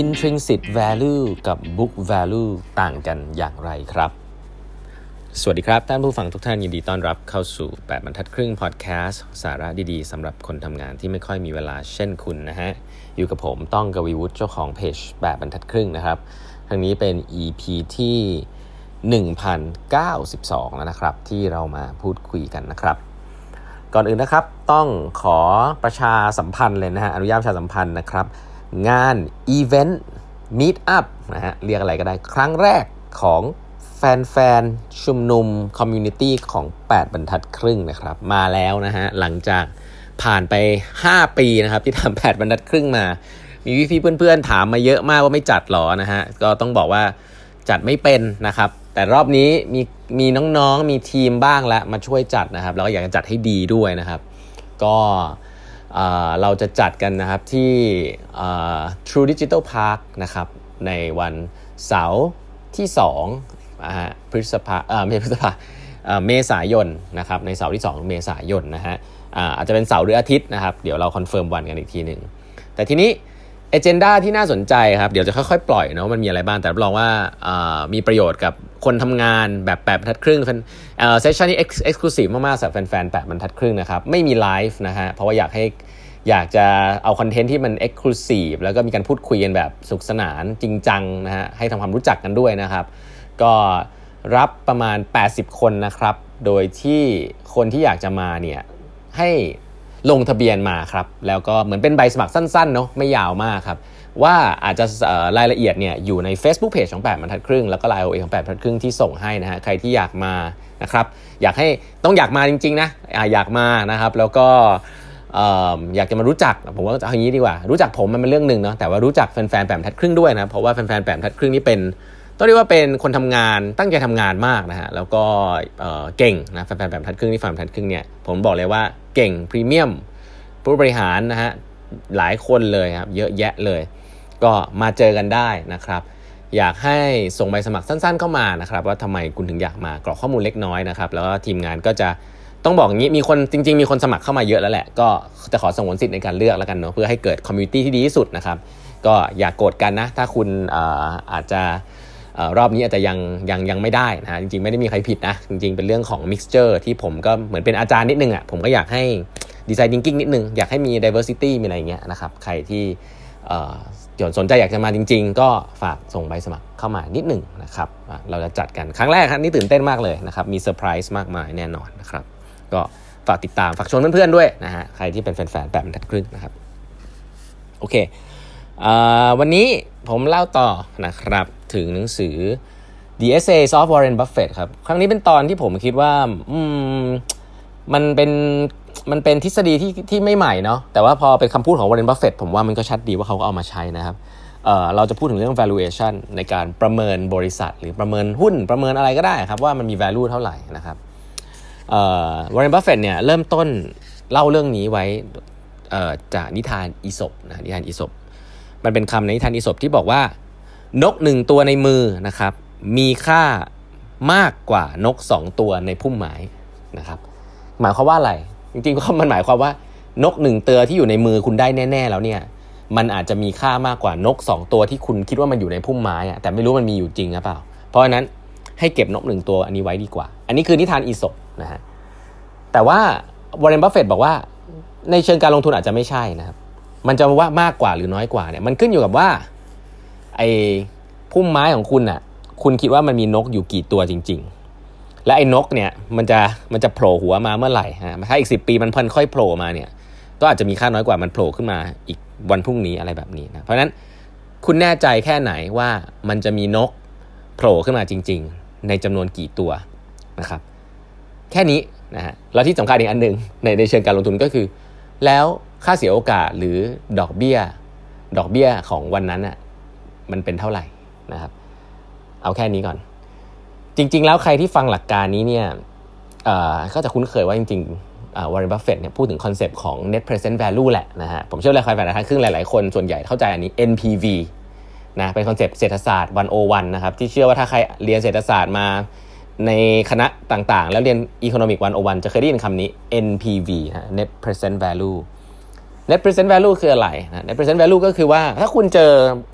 intrinsic value กับ book value ต่างกันอย่างไรครับ สวัสดีครับ ท่านผู้ฟังทุกท่านยินดีต้อนรับเข้าสู่ 8บรรทัดครึ่งพอดแคสต์สาระดีๆสำหรับคนทำงานที่ไม่ค่อยมีเวลาเช่นคุณนะฮะ อยู่กับผมต้องกวีวุฒิเจ้าของเพจ8บรรทัดครึ่งนะครับทางนี้เป็น EP ที่ 1092 แล้วนะครับ ที่เรามาพูดคุยกันนะครับก่อนอื่นนะครับต้องขอประชาสัมพันธ์เลยนะฮะอนุญาตประชาสัมพันธ์นะครับ งาน Event Meet Up นะฮะเรียกอะไรก็ได้ครั้งแรกของแฟนๆ ชุมนุม community ของ 8 บรรทัดครึ่งนะครับ มาแล้วนะฮะ หลังจากผ่านไป 5 ปีนะครับ ที่ทำ8บรรทัดครึ่งมา มีพี่ๆเพื่อนๆ ถามมาเยอะมากว่าไม่จัดหรอนะฮะ ก็ต้องบอกว่าจัดไม่เป็นนะครับ แต่รอบนี้มีมีน้องๆ มีทีมบ้างแล้วมาช่วยจัดนะครับ แล้วก็อยากจะจัดให้ดีด้วยนะครับ ก็ เราจะจัดกันนะครับที่ True Digital Park นะครับในวันเสาร์ที่2พฤษภาไม่พฤษภาเมษายนนะครับในเสาร์ที่ 2 เมษายนนะฮะอาจจะเป็นเสาร์หรืออาทิตย์นะครับ เดี๋ยวเรา confirm วันกันอีกทีหนึ่งแต่ทีนี้ agenda ที่น่าสนใจครับ เดี๋ยวจะค่อยๆ ปล่อยนะว่ามันมีอะไรบ้างแต่รับรองว่ามีประโยชน์กับคนทำงานแบบแปดบรรทัดครึ่ง session นี้ exclusive มากๆสำหรับแฟนๆแปดบรรทัดครึ่งนะครับ ไม่มีไลฟ์นะฮะเพราะว่าอยากให้อยากจะเอา content ที่มัน exclusive แล้วก็มีการพูดคุยกันแบบสนุกสนานจริงจังนะฮะให้ทำความรู้จักกันด้วยนะครับ ก็รับประมาณ 80 คนนะครับ โดยที่คนที่อยากจะมาเนี่ยให้ ลงทะเบียนมาครับ แล้วก็เหมือนเป็นใบสมัครสั้นๆเนาะไม่ยาวมากครับ ว่าอาจจะรายละเอียดเนี่ยอยู่ใน Facebook Page ของ8บรรทัดครึ่งแล้วก็ Line OA ของ8บรรทัดครึ่งที่ส่งให้นะฮะใครที่อยากมานะครับ อยากให้ต้องอยากมาจริง ๆ นะอยากมานะครับแล้วก็อยากจะมารู้จักผมว่าเอาอย่างนี้ดีกว่า รู้จักผมมันเป็นเรื่องหนึ่งเนาะแต่ว่ารู้จักแฟนๆแปดบรรทัดครึ่งด้วยนะเพราะว่าแฟนๆแปดบรรทัดครึ่งนี่เป็น ต้องเรียกว่าเป็นคนทำงานตั้งใจทำงานมากนะฮะแล้วก็เก่งนะแฟนๆแปดบทัดครึ่งที่ฟังทัดครึ่งเนี่ยผมบอกเลยว่าเก่งพรีเมียมผู้บริหารนะฮะหลายคนเลยครับเยอะแยะเลย ก็มาเจอกันได้นะครับอยากให้ส่งใบสมัครสั้นๆ เข้ามานะครับว่าทำไมคุณถึงอยากมากรอกข้อมูลเล็กน้อยนะครับแล้วก็ทีมงานก็จะต้องบอกอย่างนี้มีคนจริง ๆ มีคนสมัครเข้ามาเยอะแล้วแหละ ก็จะขอสงวนสิทธิ์ในการเลือกแล้วกันเนาะเพื่อให้เกิด community ที่ดีที่สุดนะครับก็อย่าโกรธกันนะ ถ้าคุณอาอาจจะ รอบนี้อาจจะยังยังยังไม่ได้นะจริงๆ ไม่ได้มีใครผิดนะ จริงๆ เป็นเรื่องของ mixture ที่ผมก็เหมือนเป็นอาจารย์นิดนึงอะผมก็อยากให้design thinking นิดนึง อยากให้มี diversity มีอะไรเงี้ยนะครับใครที่สนใจอยากจะมาจริง ๆ ก็ฝากส่งใบสมัครเข้ามานิดหนึ่งนะครับเราจะจัดกันครั้งแรกครับนี่ตื่นเต้นมากเลยนะครับมีเซอร์ไพรส์มากมายแน่นอนนะครับก็ฝากติดตามฝากชวนเพื่อนๆด้วยนะฮะใครที่เป็นแฟนๆแปดบรรทัดครึ่งนะครับโอเควันนี้ผมเล่าต่อนะครับ ถึงหนังสือ The Essays of Warren Buffett ครับ ครั้งนี้เป็นตอนที่ผมคิดว่ามันเป็นมันเป็นทฤษฎีที่ที่ไม่ใหม่เนาะแต่ว่าพอเป็นคำพูดของวอร์เรนบัฟเฟตผมว่ามันก็ชัดดีว่าเขาก็เอามาใช้นะครับเราจะพูดถึงเรื่อง valuation ในการประเมินบริษัท หรือประเมินหุ้นประเมินอะไรก็ได้ครับ ว่ามันมี value เท่าไหร่นะครับวอร์เรนบัฟเฟตเนี่ยเริ่มต้นเล่าเรื่องนี้ไว้จากนิทานอีสปนะนิทานอีสปมันเป็นคำในนิทานอีสปที่บอกว่า นกหนึ่งตัวในมือนะครับ มีค่ามากกว่านกสองตัวในพุ่มไม้นะครับ หมายความว่าอะไรจริงๆก็มันหมายความว่านกหนึ่งตัวที่อยู่ในมือคุณได้แน่ ๆ แล้วเนี่ย มันอาจจะมีค่ามากกว่านก 2 ตัวที่คุณคิดว่ามันอยู่ในพุ่มไม้อะแต่ไม่รู้มันมีอยู่จริงหรือเปล่า เพราะฉะนั้นให้เก็บนกหนึ่งตัวอันนี้ไว้ดีกว่า อันนี้คือนิทานอีสปนะฮะแต่ว่าวอร์เรนบัฟเฟตบอกว่าในเชิงการลงทุนอาจจะไม่ใช่นะครับ มันจะว่ามากกว่าหรือน้อยกว่าเนี่ยมันขึ้นอยู่กับว่า ไอ้พุ่มไม้ของคุณอะ คุณคิดว่ามันมีนกอยู่กี่ตัวจริง ๆ และไอ้นกเนี่ยมันจะมันจะโผล่หัวมาเมื่อไหร่ฮะถ้าอีกสิปีมันพันค่อยโผล่มาเนี่ย ก็อาจจะมีค่าน้อยกว่ามันโผล่ขึ้นมาอีกวันพรุ่งนี้อะไรแบบนี้นะเพราะฉะนั้นคุณแน่ใจแค่ไหนว่ามันจะมีนกโผล่ขึ้นมาจริง ๆ ในจำนวนกี่ตัวนะครับ แค่นี้นะฮะแล้วที่สำคัญอีกอันหนึ่งในในเชิงการลงทุนก็คือ แล้วค่าเสียโอกาสหรือดอกเบี้ย ดอกเบี้ยของวันนั้นอะ มันเป็นเท่าไหร่นะครับ เอาแค่นี้ก่อน จริง ๆ แล้วใครที่ฟังหลักการนี้เนี่ยก็จะคุ้นเคยว่าจริงๆวอร์เรนบัฟเฟตเนี่ยพูดถึงคอนเซปต์ของ net present value แหละนะฮะผมเชื่อเลยใครแฟนแปดบรรทัดครึ่งหลายๆคนส่วนใหญ่เข้าใจอันนี้ NPV นะเป็น concept เศรษฐศาสตร์101นะครับที่เชื่อว่าถ้าใครเรียนเศรษฐศาสตร์มาในคณะต่างๆ แล้วเรียน Economic 101 จะเคยได้ยินคำนี้ NPV net present value net present value คืออะไรนะ net present value ก็คือว่าถ้าคุณเจอ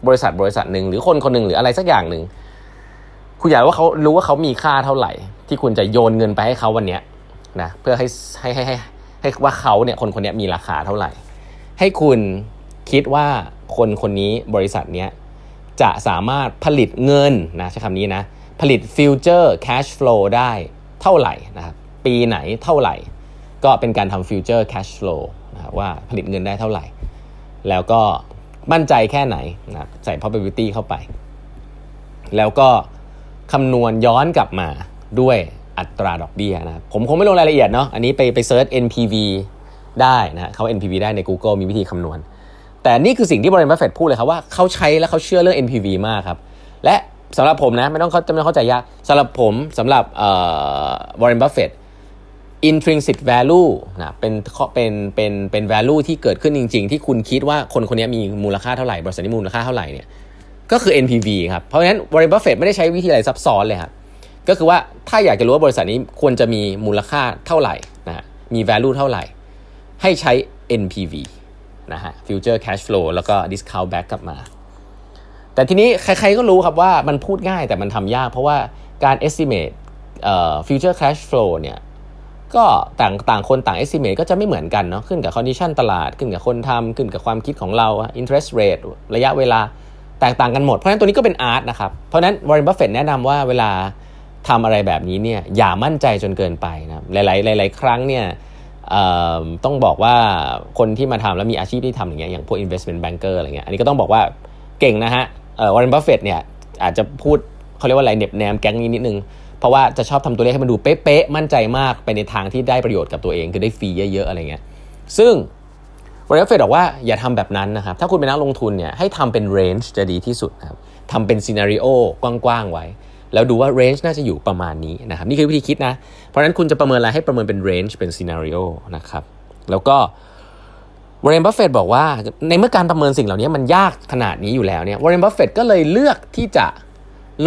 บริษัทบริษัทหนึ่งหรือคนคนหนึ่งหรืออะไรสักอย่างหนึ่งคุณอยากว่าเขารู้ว่าเขามีค่าเท่าไหร่ ที่คุณจะโยนเงินไปให้เขาวันนี้นะเพื่อให้ให้ให้ให้ให้ว่าเขาเนี่ยคนคนนี้มีราคาเท่าไหร่ ให้คุณคิดว่าคนคนนี้บริษัทเนี้ยจะสามารถผลิตเงินนะใช้คำนี้นะ ผลิต future cash flow ได้เท่าไหร่นะครับปีไหนเท่าไหร่ ก็เป็นการทำ future cash flow นะว่าผลิตเงินได้เท่าไหร่ แล้วก็มั่นใจแค่ไหนนะใส่ probability เข้าไป แล้วก็คำนวณย้อนกลับมาด้วยอัตราดอกเบี้ยนะผมคงไม่ลงรายละเอียดเนาะอันนี้ไปไป search NPV ได้นะเขา NPV ได้ใน Google มีวิธีคำนวณ แต่นี่คือสิ่งที่วอร์เรนบัฟเฟตพูดเลยครับว่าเขาใช้และเขาเชื่อเรื่อง NPV มากครับ และสำหรับผมนะไม่ต้องเขาจะไม่เข้าใจยากสำหรับผมสำหรับวอร์เรนบัฟเฟต intrinsic value นะเป็นเป็นเป็นเป็น value ที่เกิดขึ้นจริง ๆ ที่คุณคิดว่าคนคนนี้มีมูลค่าเท่าไหร่บริษัทนี้มูลค่าเท่าไหร่เนี่ยก็คือ NPV ครับ เพราะฉะนั้นวอร์เรนบัฟเฟตไม่ได้ใช้วิธีอะไรซับซ้อนเลยครับก็คือว่าถ้าอยากจะรู้ว่าบริษัทนี้ควรจะมีมูลค่าเท่าไหร่นะมี value เท่าไหร่ ให้ใช้ NPV นะฮะ future cash flow แล้วก็ discount back กลับมา แต่ทีนี้ใครๆก็รู้ครับว่ามันพูดง่ายแต่มันทำยาก เพราะว่าการ estimate future cash flow เนี่ย ก็ต่างต่างคนต่าง estimate ก็จะไม่เหมือนกันเนาะขึ้นกับ condition ตลาดขึ้นกับคนทำขึ้นกับความคิดของเรา interest rate ระยะเวลาแตกต่างกันหมด เพราะฉะนั้นตัวนี้ก็เป็น art นะครับ เพราะฉะนั้นวอร์เรนบัฟเฟตแนะนำว่าเวลาทำอะไรแบบนี้เนี่ยอย่ามั่นใจจนเกินไปนะหลาย ๆ หลาย ๆ ครั้งเนี่ยต้องบอกว่าคนที่มาทำแล้วมีอาชีพที่ทำอย่างเงี้ยอย่างพวก investment banker อะไรเงี้ยอันนี้ก็ต้องบอกว่าเก่งนะฮะวอร์เรนบัฟเฟตเนี่ยอาจจะพูดเขาเรียกว่าอะไรเน็บแนมแก๊งนี้นิดนึง เพราะว่าจะชอบทำตัวเลขให้มันดูเป๊ะๆมั่นใจมากไปในทางที่ได้ประโยชน์กับตัวเอง คือได้ fee เยอะๆอะไรเงี้ยซึ่งวอร์เรนบัฟเฟตบอกว่าอย่าทำแบบนั้นนะครับ ถ้าคุณเป็นนักลงทุนเนี่ยให้ทำเป็น range จะดีที่สุดนะครับทำเป็น scenario กว้างๆไว้ แล้วดูว่า range น่าจะอยู่ประมาณนี้นะครับนี่คือวิธีคิดนะ เพราะฉะนั้นคุณจะประเมินอะไรให้ประเมินเป็น range เป็น scenario นะครับแล้วก็วอร์เรนบัฟเฟตบอกว่าในเมื่อการประเมินสิ่งเหล่านี้มันยากขนาดนี้อยู่แล้วเนี่ยวอร์เรนบัฟเฟตก็เลยเลือกที่จะ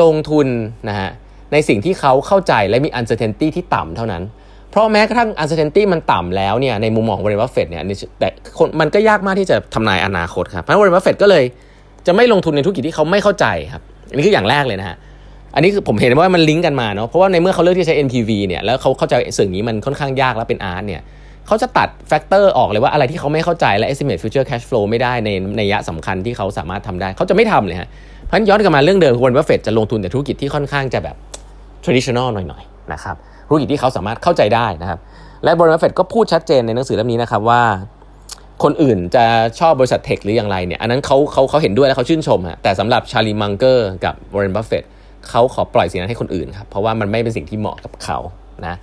ลงทุนนะฮะ ในสิ่งที่เขาเข้าใจและมี uncertainty ที่ต่ำเท่านั้น เพราะแม้กระทั่ง uncertainty มันต่ำแล้วเนี่ยในมุมมองของวอร์เรนบัฟเฟตเนี่ยแต่มันก็ยากมากที่จะทำนายอนาคตครับเพราะวอร์เรนบัฟเฟตก็เลยจะไม่ลงทุนในธุรกิจที่เขาไม่เข้าใจครับอันนี้คืออย่างแรกเลยนะฮะอันนี้คือผมเห็นว่ามันลิงก์กันมาเนาะเพราะว่าในเมื่อเขาเลือกที่ใช้ NPV เนี่ยแล้วเขาเข้าใจสิ่งนี้มันค่อนข้างยากแล้วเป็น art เนี่ยเขาจะตัด factor ออกเลยว่าอะไรที่เขาไม่เข้าใจและ estimate future cash flow ไม่ได้ในนัยยะสำคัญที่เขาสามารถทำได้ เขาจะไม่ทำเลยฮะเพราะย้อนกลับมาเรื่องเดิมวอร์เรนบัฟเฟตจะลงทุนในธุรกิจที่ค่อนข้างจะแบบ traditional หน่อยๆนะครับธุรกิจที่เขาสามารถเข้าใจได้นะครับ และวอร์เรนบัฟเฟตก็พูดชัดเจนในหนังสือเล่มนี้นะครับว่า คนอื่นจะชอบบริษัท tech หรืออย่างไรเนี่ยอันนั้นเขาเขาเขาเห็นด้วยและเขาชื่นชมฮะแต่สำหรับชาลีมังเกอร์กับวอร์เรนบัฟเฟตเขาขอปล่อยสิ่งนั้นให้คนอื่นครับเพราะว่ามันไม่เป็นสิ่งที่เหมาะกับเขานะ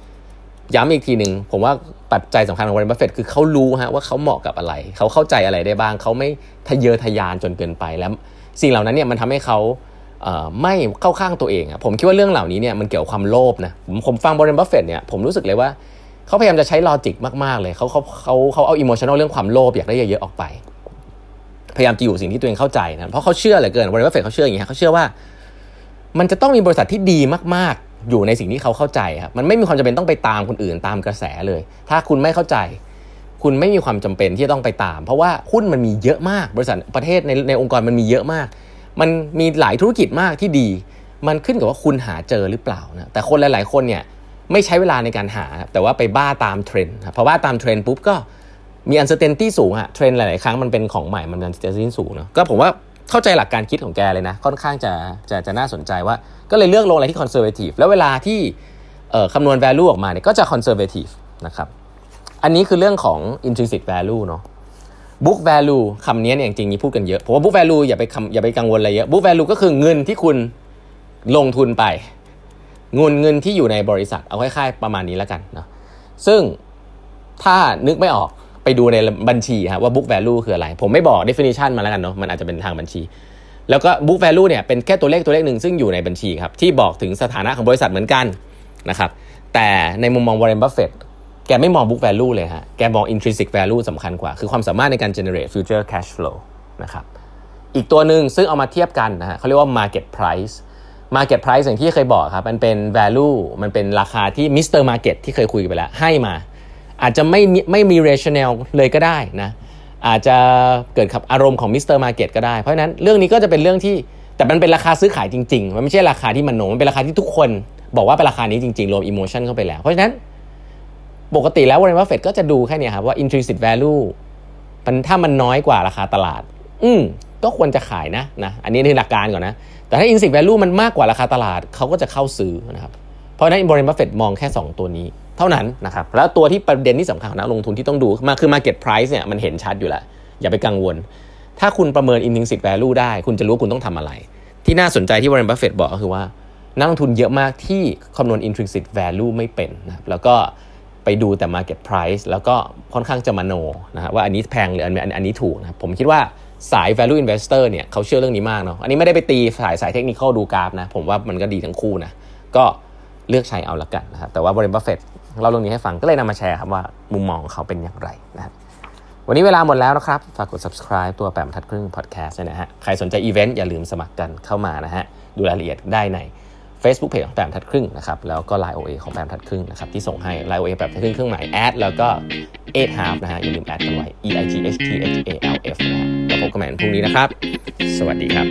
ย้ำอีกทีหนึ่งผมว่าปัจจัยสำคัญของวอร์เรนบัฟเฟตคือเขารู้ฮะว่าเขาเหมาะกับอะไร เขาเข้าใจอะไรได้บ้าง เขาไม่ทะเยอทะยานจนเกินไปแล้ว สิ่งเหล่านั้นเนี่ยมันทำให้เขา ไม่เข้าข้างตัวเองผมคิดว่าเรื่องเหล่านี้เนี่ยมันเกี่ยวความโลภนะผมผมฟังวอร์เรนบัฟเฟตเนี่ยผมรู้สึกเลยว่าเขาพยายามจะใช้ลอจิกมาก ๆ เลยเขาเขาเขาเขาเอาอิโมชันอลเรื่องความโลภอยากได้เยอะๆออกไป พยายามจะอยู่สิ่งที่ตัวเองเข้าใจนะเพราะเขาเชื่อเหลือเกินบริษัทเฟดเขาเชื่ออย่างนี้เขาเชื่อว่า มันจะต้องมีบริษัทที่ดีมากๆ อยู่ในสิ่งที่เขาเข้าใจครับมันไม่มีความจำเป็นต้องไปตามคนอื่นตามกระแสเลย ถ้าคุณไม่เข้าใจ คุณไม่มีความจำเป็นที่จะต้องไปตาม เพราะว่าหุ้นมันมีเยอะมากบริษัทประเทศในในองค์กรมันมีเยอะมาก มันมีหลายธุรกิจมากที่ดี มันขึ้นกับว่าคุณหาเจอหรือเปล่านะแต่คนหลาย ๆ คนเนี่ยไม่ใช้เวลาในการหา แต่ว่าไปบ้าตามเทรนด์พอบ้าตามเทรนด์ปุ๊บก็มี uncertainty สูงอะเทรนด์หลาย ๆ ครั้งมันเป็นของใหม่มันจะสิ้นสูงเนาะก็ผมว่าเข้าใจหลักการคิดของแกเลยนะ ค่อนข้างจะจะจะน่าสนใจว่า ก็เลยเลือกลงอะไรที่ conservative แล้วเวลาที่คำนวณ value ออกมาเนี่ยก็จะ conservative นะครับอันนี้คือเรื่องของ intrinsic value เนาะ book value คำนี้เนี่ยจริงๆมีพูดกันเยอะผมว่า book value อย่าไปอย่าไปกังวลอะไรเยอะ book value ก็คือเงินที่คุณลงทุนไปเงินเงินที่อยู่ในบริษัทเอาคล้ายๆประมาณนี้แล้วกันเนาะซึ่งถ้านึกไม่ออกไปดูในบัญชีครับว่า book value คืออะไร ผมไม่บอก definition มาแล้วกันเนาะมันอาจจะเป็นทางบัญชี แล้วก็ book value เนี่ยเป็นแค่ตัวเลขตัวเลขหนึ่งซึ่งอยู่ในบัญชีครับที่บอกถึงสถานะของบริษัทเหมือนกันนะครับแต่ในมุมมอง Warren Buffett แกไม่มอง book value เลยฮะ แกมอง intrinsic value สำคัญกว่า คือความสามารถในการ generate future cash flow นะครับ อีกตัวหนึ่งซึ่งเอามาเทียบกันนะฮะเขาเรียกว่า market price Market Price อย่างที่เคยบอกครับ มันเป็น value มันเป็นราคาที่ Mr. Market ที่เคยคุยไปแล้ว ให้มา อาจจะไม่ไม่มี rational เลยก็ได้นะ อาจจะเกิดกับอารมณ์ของ Mr. Market ได้ เพราะฉะนั้นเรื่องนี้ก็จะเป็นเรื่องที่ แต่มันเป็นราคาซื้อขายจริง ๆ มันไม่ใช่ราคาที่มันโนมันเป็นราคาที่ทุกคน บอกว่าเป็นราคานี้จริง ๆ รวม emotion เข้าไปแล้ว เพราะฉะนั้น ปกติแล้ววอร์เรนบัฟเฟตก็จะดูแค่นี้ครับว่า intrinsic value มันถ้ามันน้อยกว่าราคาตลาด อืมก็ควรจะขายนะนะ อันนี้คือหลักการก่อนนะ แต่ถ้า intrinsic value มันมากกว่าราคาตลาดเขาก็จะเข้าซื้อนะครับ เพราะฉะนั้นวอร์เรนบัฟเฟตมองแค่ 2 ตัวนี้ เท่านั้นนะครับ แล้วตัวที่ประเด็นที่สำคัญนักลงทุนที่ต้องดูมาคือ market price เนี่ยมันเห็นชัดอยู่แล้ว อย่าไปกังวล ถ้าคุณประเมิน intrinsic value ได้ คุณจะรู้คุณต้องทำอะไร ที่น่าสนใจที่วอร์เรนบัฟเฟตบอกก็คือว่านักลงทุนเยอะมากที่คำนวณ intrinsic value ไม่เป็นนะครับแล้วก็ ไปดูแต่ market price แล้วก็ค่อนข้างจะมโนนะฮะว่าอันนี้แพงหรืออันอันนี้ถูกนะครับผมคิดว่าสาย value investor เนี่ยเขาเชื่อเรื่องนี้มากเนาะอันนี้ไม่ได้ไปตีสายสายเทคนิคดูกราฟนะ ผมว่ามันก็ดีทั้งคู่นะก็เลือกใช้เอาละกันนะครับแต่ว่าวอร์เรนบัฟเฟตเล่าเรื่องนี้ให้ฟังก็เลยนำมาแชร์ครับว่ามุมมองเขาเป็นอย่างไรนะครับวันนี้เวลาหมดแล้วนะครับ ฝากกด subscribe ตัวแปดบรรทัดครึ่ง podcast นะฮะ ใครสนใจอีเวนต์อย่าลืมสมัครกันเข้ามานะฮะ ดูรายละเอียดได้ใน Facebook Page ของแปมทัดครึ่งนะครับแล้วก็ Line OA ของแปมทัดครึ่งนะครับที่ส่งให้ Line OA แบบทัดครึ่งเครื่องหมายแอดแล้วก็ eight half นะฮะอย่าลืมแอดกันไว้ E I G H T H A L F นะฮะแล้วพบกันใหม่พรุ่งนี้นะครับ สวัสดีครับ